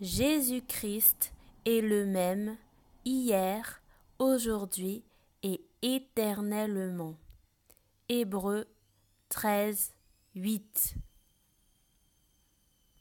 Jésus-Christ est le même hier, aujourd'hui et éternellement. Hébreux 13, 8